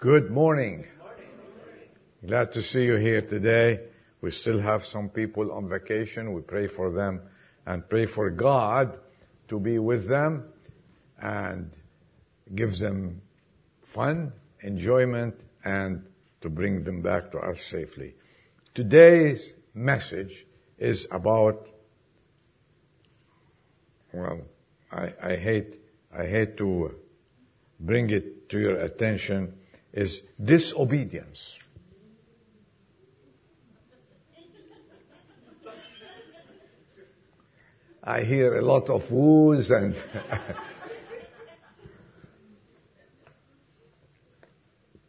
Good morning. Glad to see you here today. We still have some people on vacation. We pray for them and pray for God to be with them and give them fun, enjoyment, and to bring them back to us safely. Today's message is about, well, I, I hate, I hate to bring it to your attention, is disobedience. I hear a lot of woos and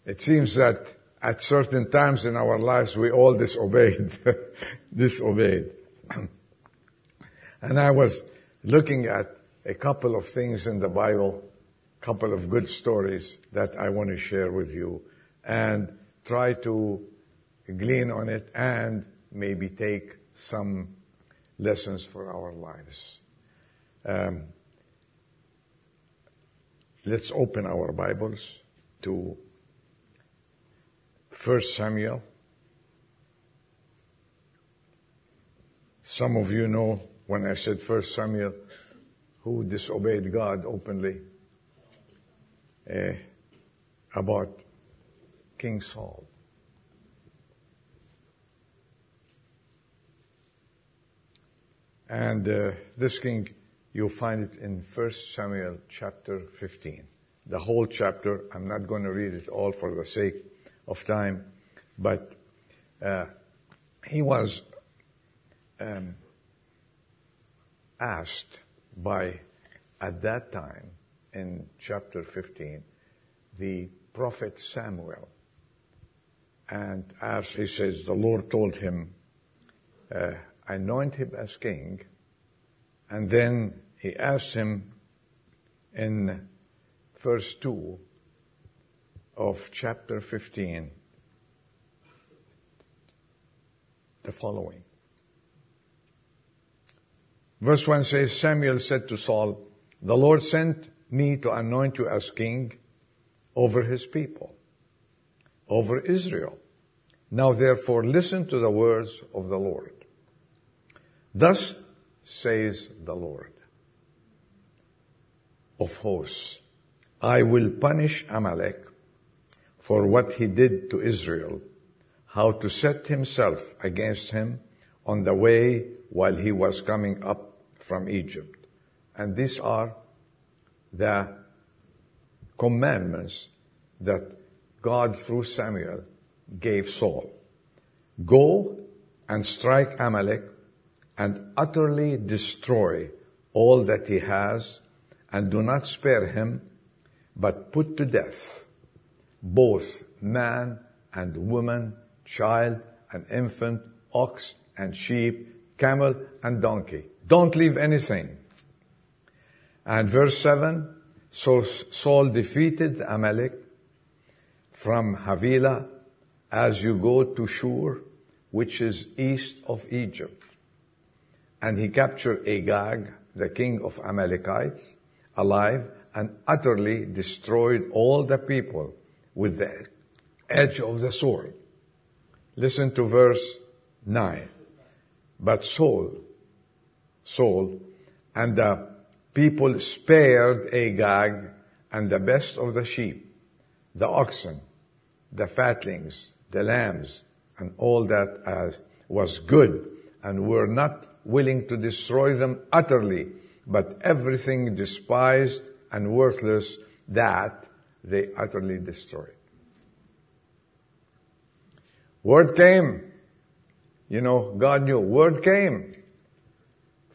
it seems that at certain times in our lives we all disobeyed, disobeyed. and I was looking at a couple of things in the Bible, couple of good stories that I want to share with you and try to glean on it and maybe take some lessons for our lives. Um, let's open our Bibles to 1 Samuel. Some of you know when I said 1 Samuel, who disobeyed God openly uh, about King Saul. And uh, this king, you'll find it in 1 Samuel chapter 15. The whole chapter, I'm not going to read it all for the sake of time, but uh, he was um, asked by, at that time, in chapter 15, the prophet Samuel. And as he says, the Lord told him, uh, anoint him as king. And then he asked him in verse 2 of chapter 15 the following. Verse 1 says, Samuel said to Saul, The Lord sent me to anoint you as king over his people, over Israel. Now therefore listen to the words of the Lord. Thus says the Lord of hosts, I will punish Amalek for what he did to Israel, how to set himself against him on the way while he was coming up from Egypt. And these are the commandments that God through Samuel gave Saul. Go and strike Amalek and utterly destroy all that he has and do not spare him, but put to death both man and woman, child and infant, ox and sheep, camel and donkey. Don't leave anything. And verse 7, so Saul defeated Amalek from Havilah as you go to Shur, which is east of Egypt and he captured Agag, the king of Amalekites, alive and utterly destroyed all the people with the edge of the sword. Listen to verse 9. But Saul, Saul, and the people spared Agag and the best of the sheep, the oxen, the fatlings, the lambs, and all that as was good, and were not willing to destroy them utterly, but everything despised and worthless that they utterly destroyed. Word came. You know, God knew. Word came.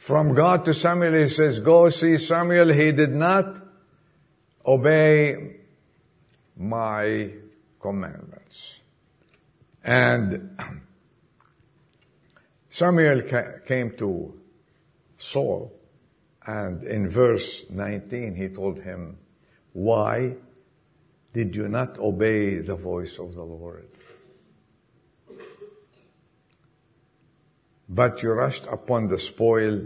From God to Samuel, he says, go see Samuel. He did not obey my commandments. And Samuel came to Saul and in verse 19 he told him, why did you not obey the voice of the Lord? But you rushed upon the spoil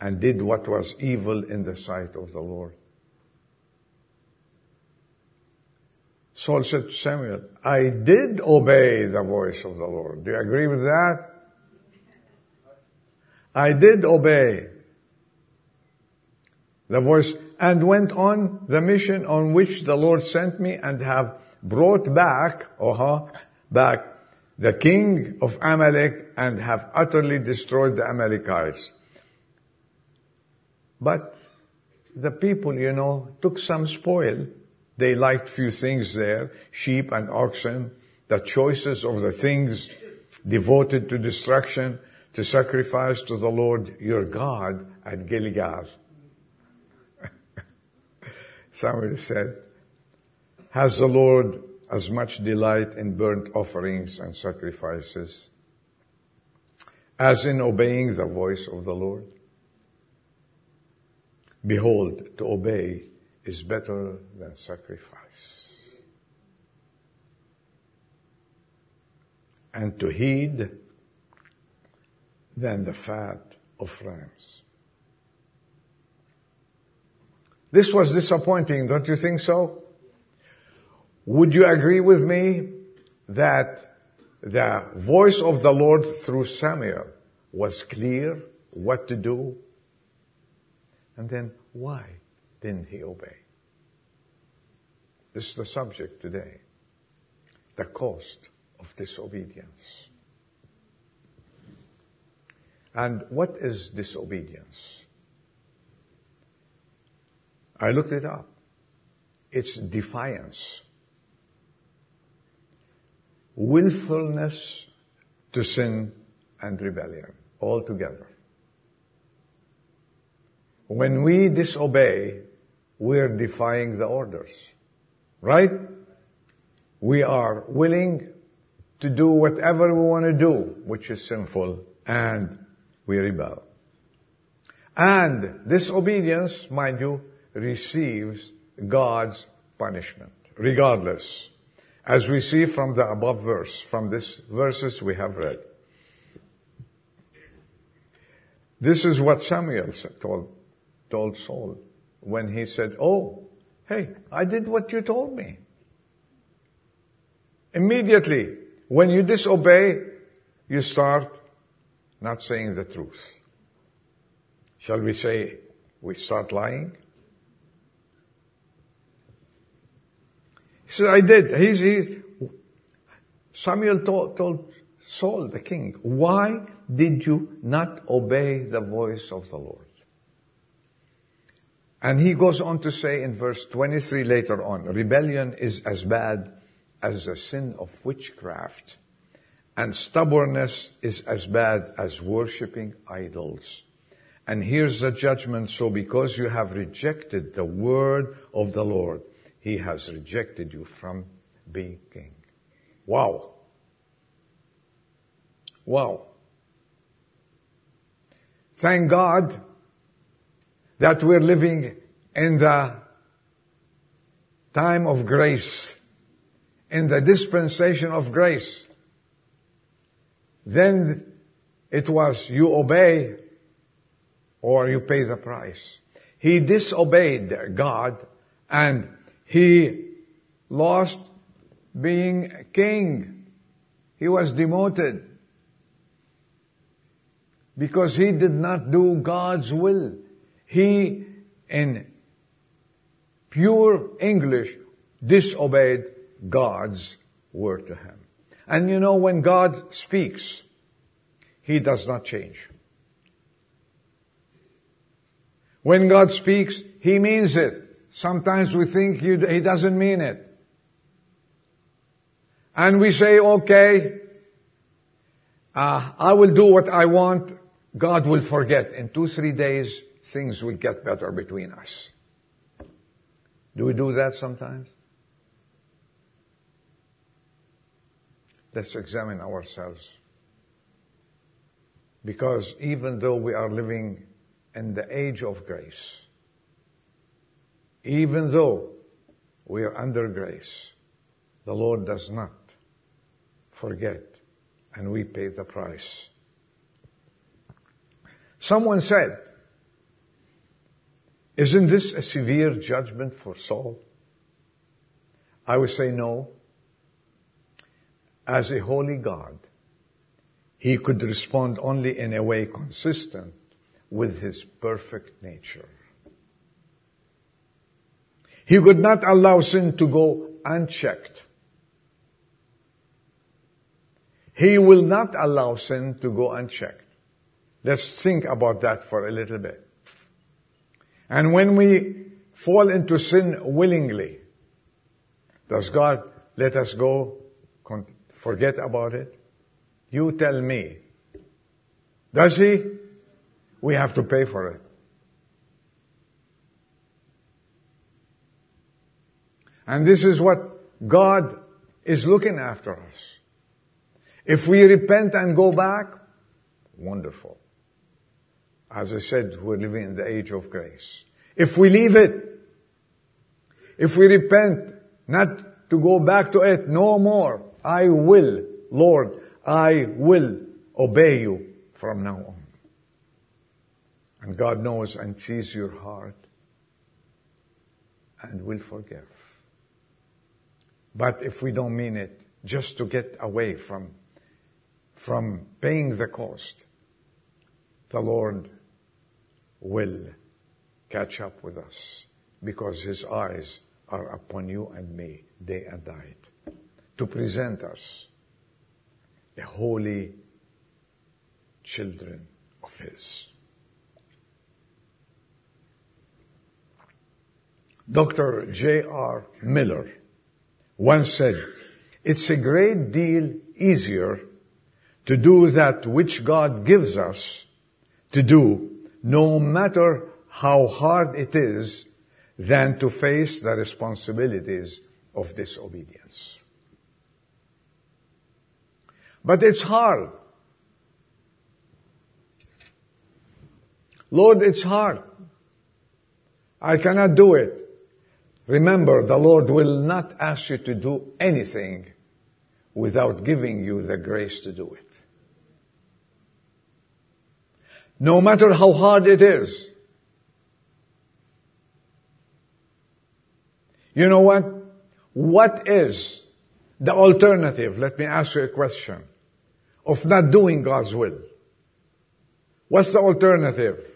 and did what was evil in the sight of the Lord. Saul said to Samuel, I did obey the voice of the Lord. Do you agree with that? I did obey the voice and went on the mission on which the Lord sent me and have brought back, uh-huh, back the king of Amalek and have utterly destroyed the Amalekites. But the people, you know, took some spoil. They liked few things there, sheep and oxen, the choices of the things devoted to destruction, to sacrifice to the Lord your God at Gilgal. Somebody said, has the Lord as much delight in burnt offerings and sacrifices as in obeying the voice of the Lord? Behold, to obey is better than sacrifice. And to heed than the fat of rams. This was disappointing, don't you think so? Would you agree with me that the voice of the Lord through Samuel was clear what to do? And then why didn't he obey? This is the subject today. The cost of disobedience. And what is disobedience? I looked it up. It's defiance. Willfulness to sin and rebellion all together. When we disobey, we're defying the orders. Right? We are willing to do whatever we want to do, which is sinful, and we rebel. And disobedience, mind you, receives God's punishment, regardless. As we see from the above verse, from this verses we have read. This is what Samuel told, told Saul when he said, Oh, hey, I did what you told me. Immediately, when you disobey, you start not saying the truth. Shall we say we start lying? He said, I did. He's, he, Samuel told, told Saul, the king, why did you not obey the voice of the Lord? And he goes on to say in verse 23 later on, rebellion is as bad as the sin of witchcraft, and stubbornness is as bad as worshipping idols. And here's the judgment. So because you have rejected the word of the Lord, he has rejected you from being king. Wow. Wow. Thank God that we're living in the time of grace, in the dispensation of grace. Then it was you obey or you pay the price. He disobeyed God and he lost being king. He was demoted because he did not do God's will. He, in pure English, disobeyed God's word to him. And you know, when God speaks, He does not change. When God speaks, He means it. Sometimes we think he doesn't mean it. And we say, okay, uh, I will do what I want. God will forget. In two, three days, things will get better between us. Do we do that sometimes? Let's examine ourselves. Because even though we are living in the age of grace, even though we are under grace, the Lord does not forget and we pay the price. Someone said, isn't this a severe judgment for Saul? I would say no. As a holy God, he could respond only in a way consistent with his perfect nature. He could not allow sin to go unchecked. He will not allow sin to go unchecked. Let's think about that for a little bit. And when we fall into sin willingly, does God let us go, forget about it? You tell me. Does He? We have to pay for it. And this is what God is looking after us. If we repent and go back, wonderful. As I said, we're living in the age of grace. If we leave it, if we repent, not to go back to it no more, I will, Lord, I will obey you from now on. And God knows and sees your heart and will forgive. But if we don't mean it, just to get away from, from paying the cost, the Lord will catch up with us because His eyes are upon you and me day and night to present us a holy children of His. Dr. J.R. Miller once said, it's a great deal easier to do that which God gives us to do, no matter how hard it is, than to face the responsibilities of disobedience. But it's hard. Lord, it's hard. I cannot do it. Remember, the Lord will not ask you to do anything without giving you the grace to do it. No matter how hard it is. You know what? What is the alternative? Let me ask you a question. Of not doing God's will. What's the alternative?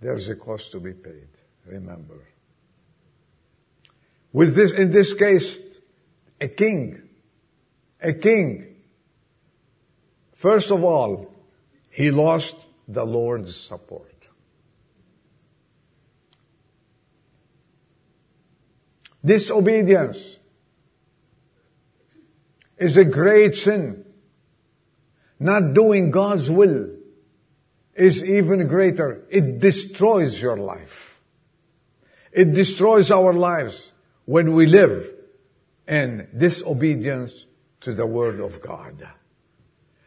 There's a cost to be paid. Remember. With this, in this case, a king, a king, first of all, he lost the Lord's support. Disobedience is a great sin. Not doing God's will is even greater. It destroys your life. It destroys our lives when we live in disobedience to the word of God.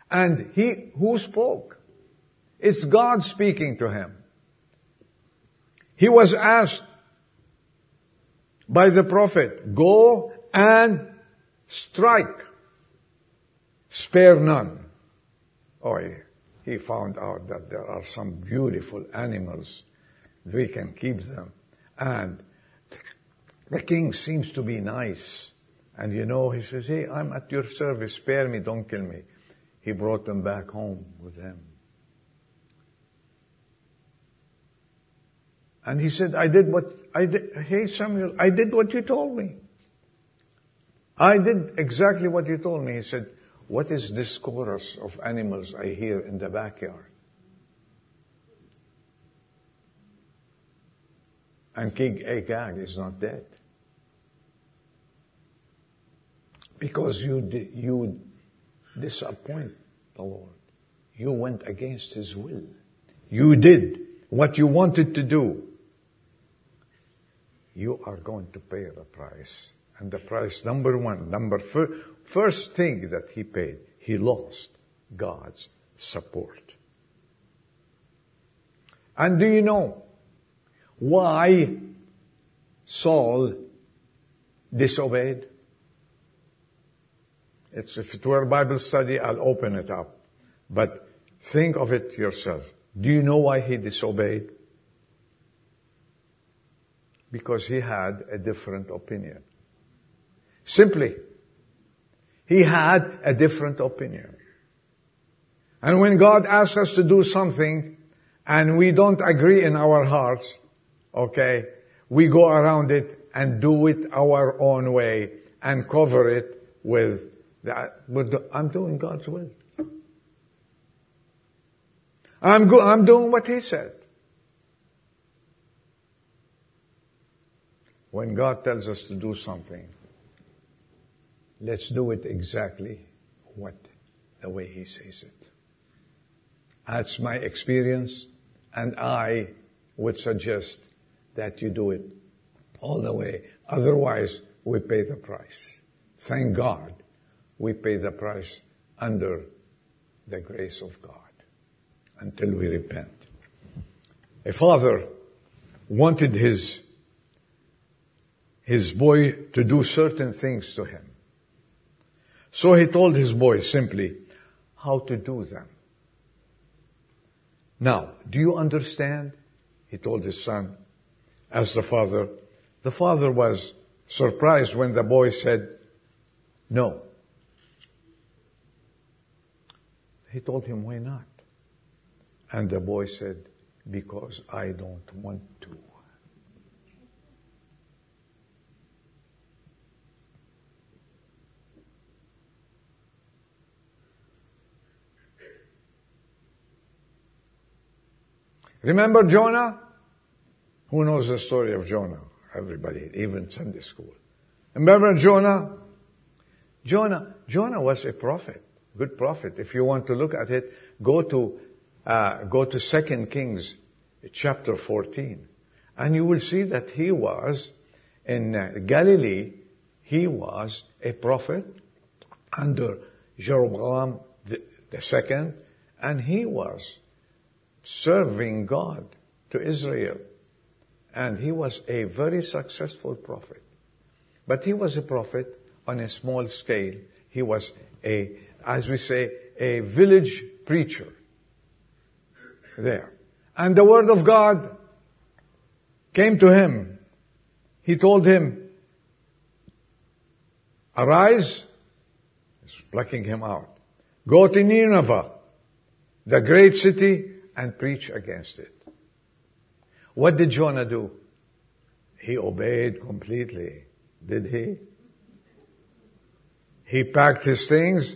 And he who spoke, it's God speaking to him. He was asked by the prophet, go and strike. Spare none. Oh, he found out that there are some beautiful animals. We can keep them. And the king seems to be nice. And you know, he says, hey, I'm at your service. Spare me. Don't kill me. He brought them back home with him. And he said, I did what, I did, hey Samuel, I did what you told me. I did exactly what you told me. He said, what is this chorus of animals I hear in the backyard? And King Agag is not dead. Because you, you disappoint the Lord. You went against His will. You did what you wanted to do. You are going to pay the price. And the price, number one, number fir- first thing that he paid, he lost God's support. And do you know why Saul disobeyed? It's, if it were Bible study, I'll open it up. But think of it yourself. Do you know why he disobeyed? Because he had a different opinion. Simply. He had a different opinion. And when God asks us to do something and we don't agree in our hearts, okay, we go around it and do it our own way and cover it with that. But I'm doing God's will. I'm, go- I'm doing what He said. When God tells us to do something, let's do it exactly what the way He says it. That's my experience, and I would suggest that you do it all the way. Otherwise, we pay the price. Thank God we pay the price under the grace of God until we repent. A father wanted his, his boy to do certain things to him. So he told his boy simply how to do them. Now, do you understand? He told his son, as the father. The father was surprised when the boy said, no. He told him, why not? And the boy said, because I don't want to. Remember Jonah? Who knows the story of Jonah? Everybody, even Sunday school. Remember Jonah? Jonah, Jonah was a prophet, good prophet. If you want to look at it, go to, uh, go to 2 Kings chapter 14. And you will see that he was in uh, Galilee, he was a prophet under Jeroboam the, the second, and he was serving God to Israel. And he was a very successful prophet. But he was a prophet on a small scale. He was a, as we say, a village preacher there. And the word of God came to him. He told him, arise, he's plucking him out. Go to Nineveh, the great city, and preach against it. What did Jonah do? He obeyed completely. Did he? He packed his things,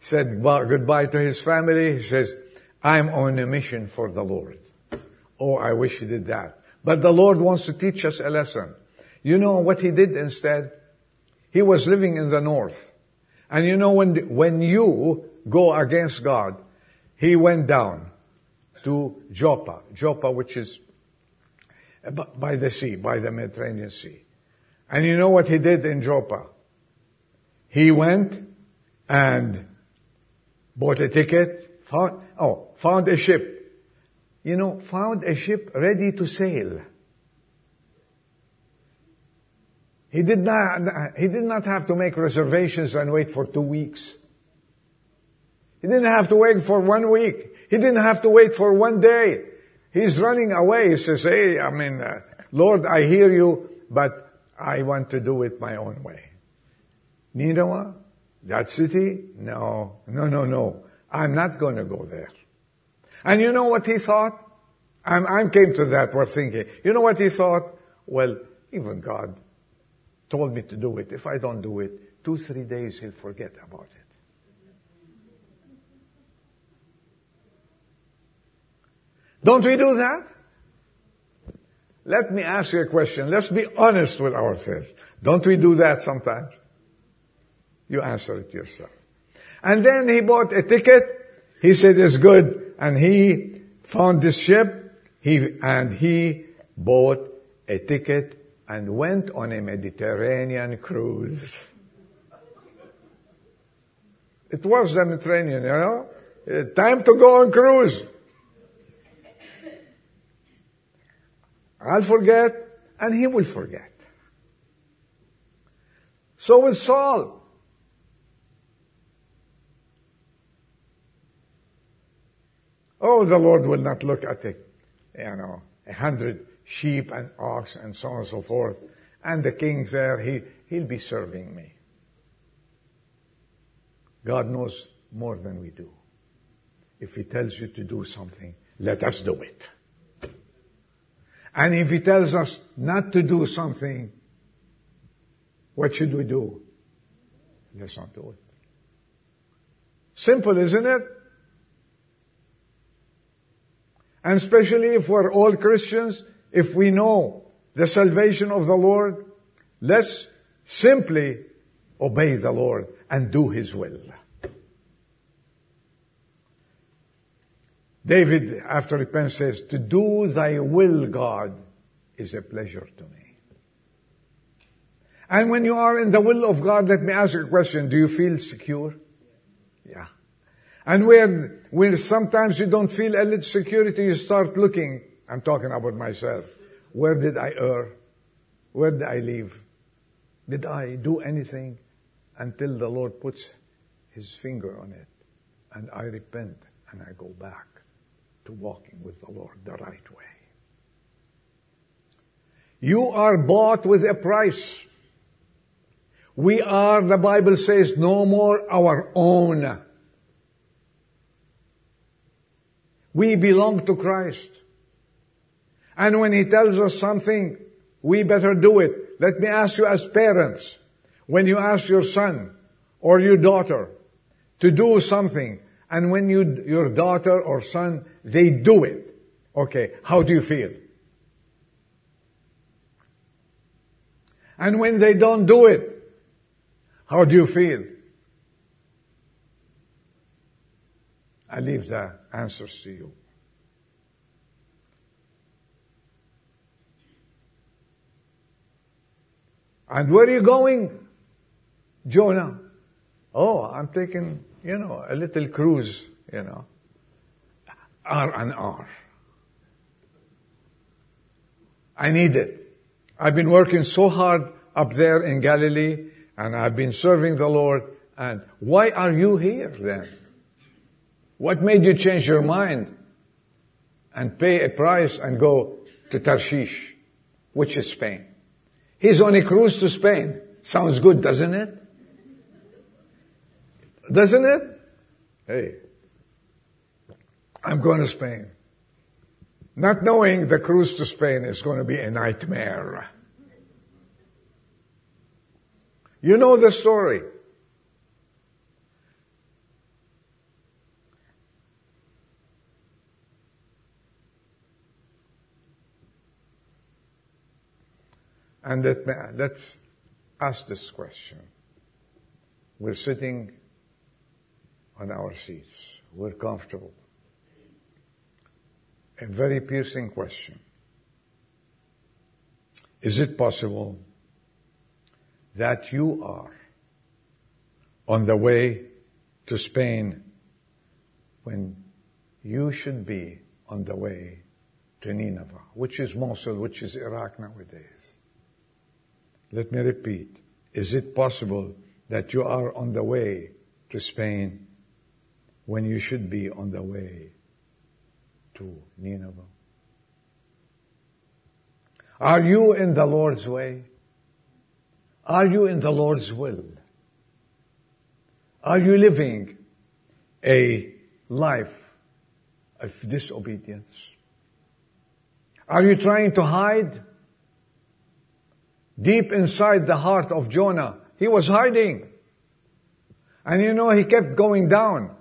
said goodbye to his family. He says, I'm on a mission for the Lord. Oh, I wish he did that. But the Lord wants to teach us a lesson. You know what he did instead? He was living in the north. And you know when, when you go against God, he went down to Joppa. Joppa, which is uh, by the sea, by the Mediterranean Sea. And you know what he did in Joppa? He went and bought a ticket, found, oh, found a ship. You know, found a ship ready to sail. He did not, uh, he did not have to make reservations and wait for two weeks. He didn't have to wait for one week. He didn't have to wait for one day. He's running away. He says, hey, I mean, uh, Lord, I hear you, but I want to do it my own way. Nineveh? That city? No, no, no, no. I'm not going to go there. And you know what he thought? I'm, I came to that we're thinking. You know what he thought? Well, even God told me to do it. If I don't do it, two, three days he'll forget about it. Don't we do that? Let me ask you a question. Let's be honest with ourselves. Don't we do that sometimes? You answer it yourself. And then he bought a ticket. He said it's good. And he found this ship. He, and he bought a ticket and went on a Mediterranean cruise. It was the Mediterranean, you know? Uh, time to go on cruise. I'll forget, and he will forget. So with Saul. Oh, the Lord will not look at a, you know, a hundred sheep and ox and so on and so forth. And the king's there, he, he'll be serving me. God knows more than we do. If he tells you to do something, let us do it. And if he tells us not to do something, what should we do? Let's not do it. Simple, isn't it? And especially if we're all Christians, if we know the salvation of the Lord, let's simply obey the Lord and do His will. David, after repentance, says, To do thy will, God, is a pleasure to me. And when you are in the will of God, let me ask you a question. Do you feel secure? Yeah. And where, when sometimes you don't feel a little security, you start looking. I'm talking about myself. Where did I err? Where did I leave? Did I do anything until the Lord puts his finger on it and I repent and I go back to walking with the Lord the right way? You are bought with a price. We are, the Bible says, no more our own. We belong to Christ. And when He tells us something, we better do it. Let me ask you as parents, when you ask your son or your daughter to do something, and when you, your daughter or son, they do it, okay, how do you feel? And when they don't do it, how do you feel? I leave the answers to you. And where are you going? Jonah. Oh, I'm taking, you know, a little cruise, you know. R and R. I need it. I've been working so hard up there in Galilee and I've been serving the Lord and why are you here then? What made you change your mind and pay a price and go to Tarshish, which is Spain? He's on a cruise to Spain. Sounds good, doesn't it? Doesn't it? Hey, I'm going to Spain. Not knowing the cruise to Spain is going to be a nightmare. You know the story. And let me, let's ask this question. We're sitting on our seats. We're comfortable. A very piercing question. Is it possible that you are on the way to Spain when you should be on the way to Nineveh, which is Mosul, which is Iraq nowadays? Let me repeat. Is it possible that you are on the way to Spain when you should be on the way to Nineveh? Are you in the Lord's way? Are you in the Lord's will? Are you living a life of disobedience? Are you trying to hide? Deep inside the heart of Jonah, he was hiding. And you know, he kept going down.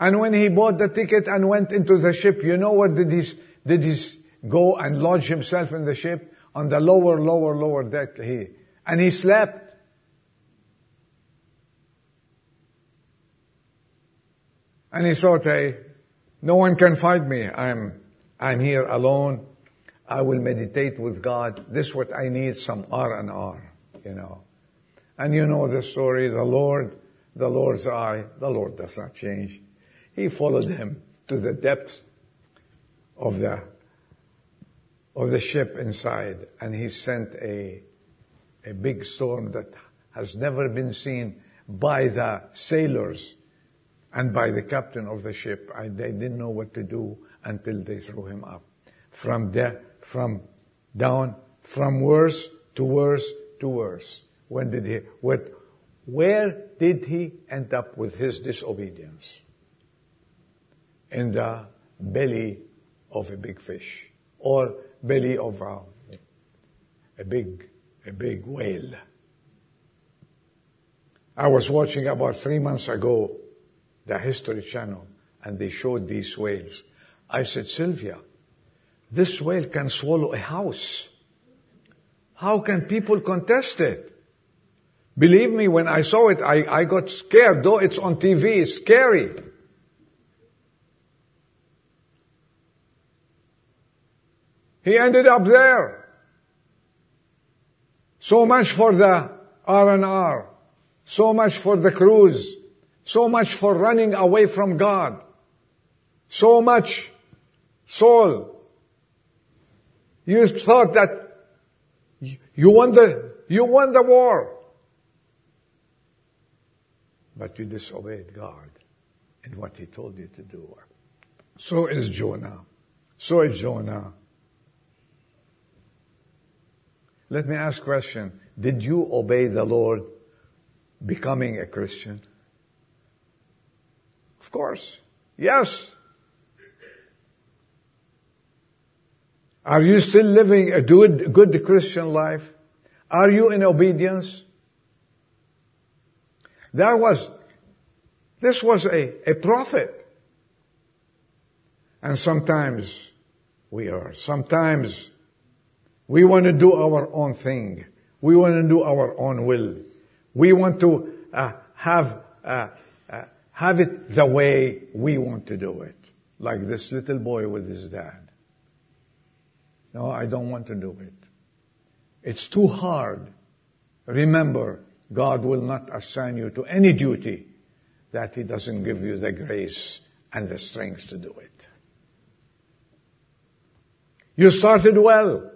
And when he bought the ticket and went into the ship, you know where did he, did he go and lodge himself in the ship? On the lower, lower, lower deck. He, and he slept. And he thought, hey, no one can find me. I'm, I'm here alone. I will meditate with God. This is what I need, some R and R, you know. And you know the story, the Lord, the Lord's eye, the Lord does not change. He followed him to the depths of the, of the ship inside and he sent a, a big storm that has never been seen by the sailors and by the captain of the ship. I, they didn't know what to do until they threw him up from there, from down from worse to worse to worse. When did he, what, where did he end up with his disobedience? In the belly of a big fish or belly of a, a big, a big whale. I was watching about three months ago the History Channel and they showed these whales. I said, Sylvia, this whale can swallow a house. How can people contest it? Believe me, when I saw it, I, I got scared, though it's on TV, it's scary. He ended up there. So much for the R&R. So much for the cruise. So much for running away from God. So much soul. You thought that you won the, you won the war. But you disobeyed God in what He told you to do. So is Jonah. So is Jonah. Let me ask question. Did you obey the Lord becoming a Christian? Of course. Yes. Are you still living a good, good Christian life? Are you in obedience? That was, this was a, a prophet. And sometimes we are. Sometimes we want to do our own thing. We want to do our own will. We want to uh, have uh, uh, have it the way we want to do it, like this little boy with his dad. No, I don't want to do it. It's too hard. Remember, God will not assign you to any duty that He doesn't give you the grace and the strength to do it. You started well.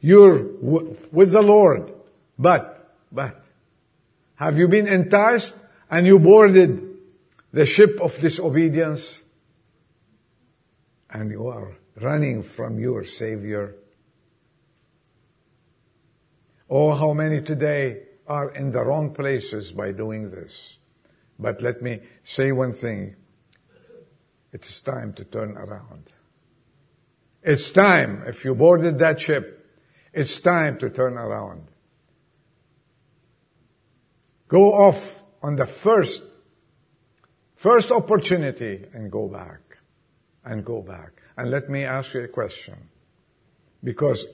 You're w- with the Lord. But, but, have you been enticed and you boarded the ship of disobedience and you are running from your Savior? Oh, how many today are in the wrong places by doing this. But let me say one thing. It is time to turn around. It's time, if you boarded that ship, it's time to turn around. Go off on the first, first opportunity and go back. And go back. And let me ask you a question. Because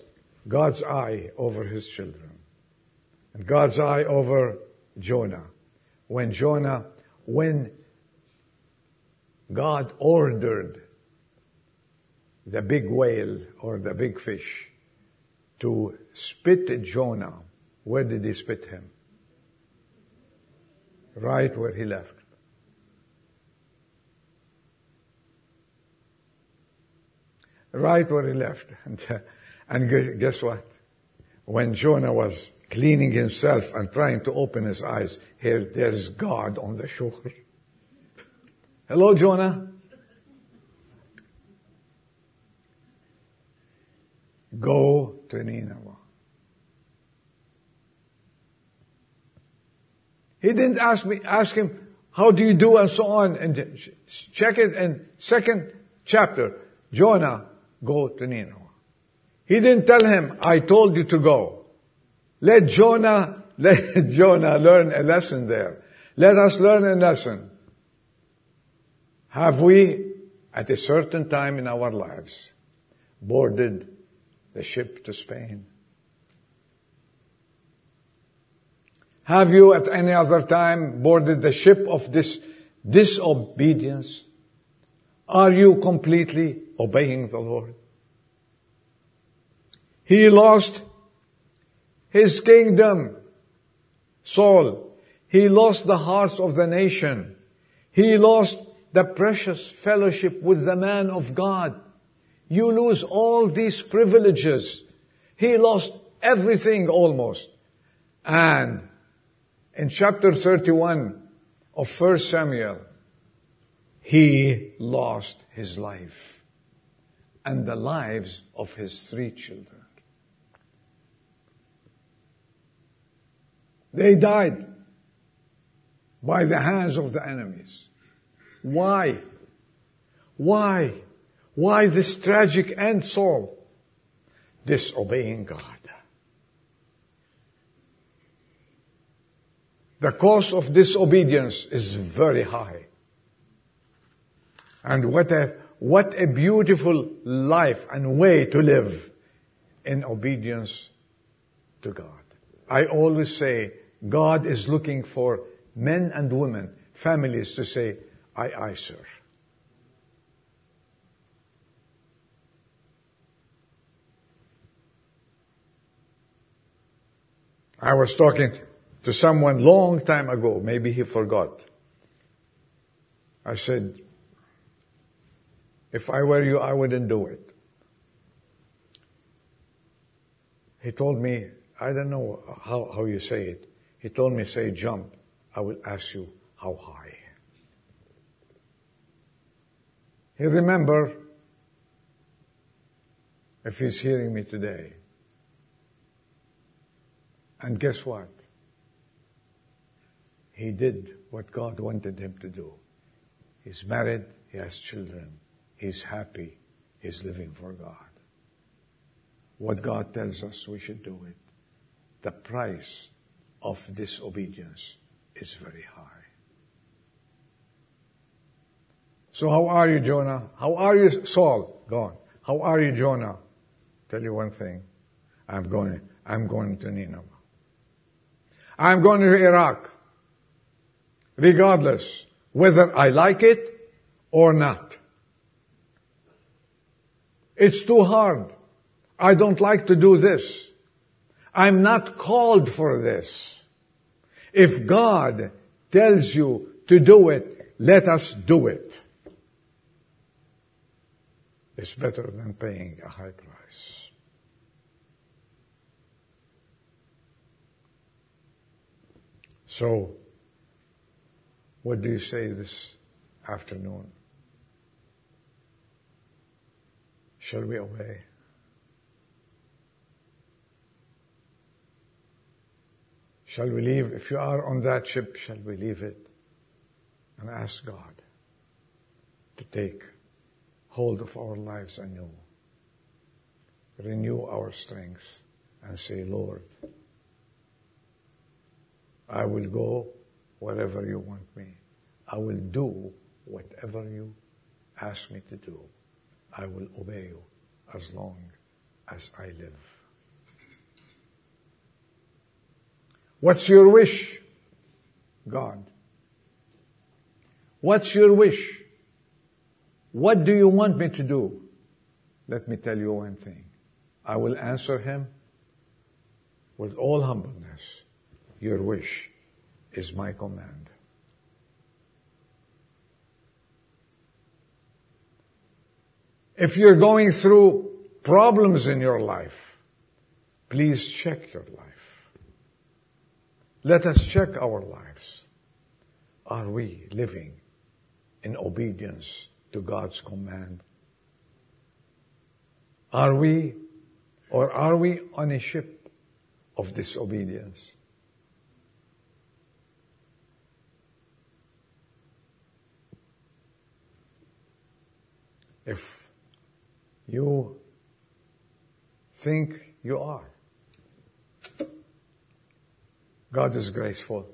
God's eye over His children. And God's eye over Jonah. When Jonah, when God ordered the big whale or the big fish to spit Jonah, where did he spit him? Right where he left. Right where he left. And, and guess what? When Jonah was cleaning himself and trying to open his eyes. Here, there's God on the shore. Hello, Jonah. Go to Nineveh. He didn't ask me, ask him, how do you do and so on. And check it in second chapter. Jonah, go to Nineveh. He didn't tell him, I told you to go. Let Jonah, let Jonah learn a lesson there. Let us learn a lesson. Have we, at a certain time in our lives, boarded the ship to Spain? Have you at any other time boarded the ship of this disobedience? Are you completely obeying the Lord? He lost his kingdom. Saul, he lost the hearts of the nation. He lost the precious fellowship with the man of God. You lose all these privileges. He lost everything almost. And in chapter 31 of 1 Samuel, he lost his life. and the lives of his three children. They died by the hands of the enemies. Why? Why? Why this tragic end, Saul? Disobeying God. The cost of disobedience is very high. And what a, what a beautiful life and way to live in obedience to God. I always say God is looking for men and women, families to say, aye, aye, sir. I was talking to someone long time ago. Maybe he forgot. I said, if I were you, I wouldn't do it. He told me, I don't know how, how you say it. He told me, say jump. I will ask you how high. He remember, if he's hearing me today. And guess what? He did what God wanted him to do. He's married, he has children, he's happy, he's living for God. What God tells us we should do it. The price of disobedience is very high. So how are you, Jonah? How are you, Saul? Gone. How are you, Jonah? Tell you one thing. I'm going, I'm going to Nineveh. I'm going to Iraq. Regardless whether I like it or not. It's too hard. I don't like to do this. I'm not called for this. If God tells you to do it, let us do it. It's better than paying a high price. So, what do you say this afternoon? Shall we obey? Shall we leave? If you are on that ship, shall we leave it and ask God to take hold of our lives anew? Renew our strength and say, Lord, I will go wherever you want me. I will do whatever you ask me to do. I will obey you as long as I live. What's your wish? God. What's your wish? What do you want me to do? Let me tell you one thing. I will answer him with all humbleness. Your wish is my command. If you're going through problems in your life, please check your life. Let us check our lives. Are we living in obedience to God's command? Are we, or are we on a ship of disobedience? If you think you are. God is graceful.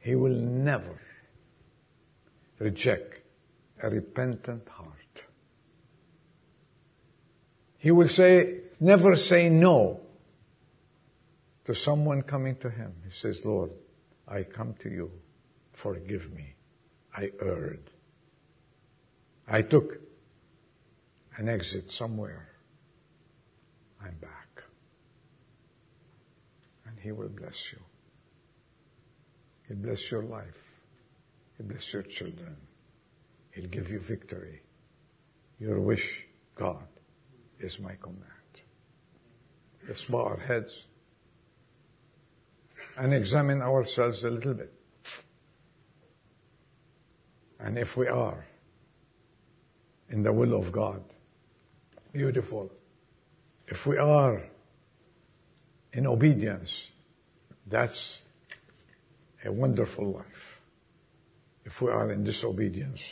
He will never reject a repentant heart. He will say, never say no to someone coming to him. He says, Lord, I come to you. Forgive me. I erred. I took an exit somewhere. I'm back. And He will bless you. He'll bless your life. He'll bless your children. He'll give you victory. Your wish, God, is my command. Let's bow our heads and examine ourselves a little bit. And if we are, in the will of God. Beautiful. If we are in obedience, that's a wonderful life. If we are in disobedience,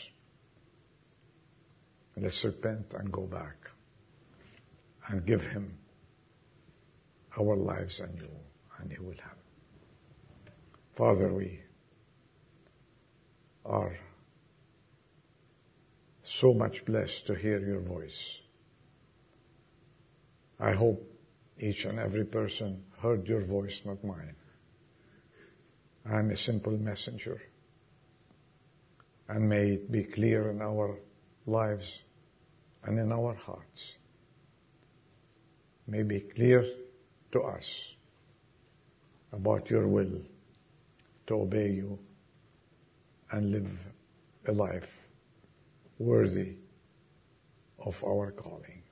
let's repent and go back and give Him our lives and you, and He will have. Father, we are so much blessed to hear your voice. I hope each and every person heard your voice, not mine. I'm a simple messenger. And may it be clear in our lives and in our hearts. May be clear to us about your will to obey you and live a life worthy of our calling.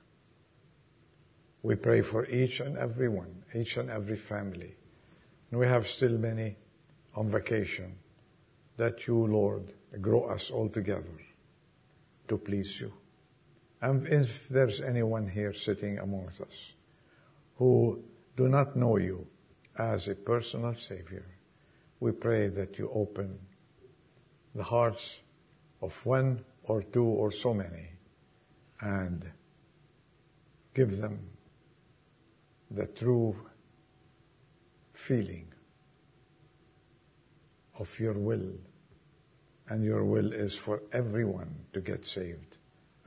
We pray for each and every one, each and every family. And we have still many on vacation that you, Lord, grow us all together to please you. And if there's anyone here sitting amongst us who do not know you as a personal Savior, we pray that you open the hearts of one or two or so many and give them the true feeling of your will. And your will is for everyone to get saved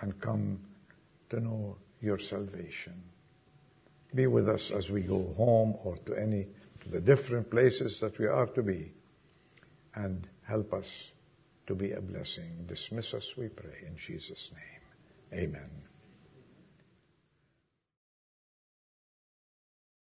and come to know your salvation. Be with us as we go home or to any, to the different places that we are to be and help us to be a blessing. Dismiss us, we pray, in Jesus' name. Amen.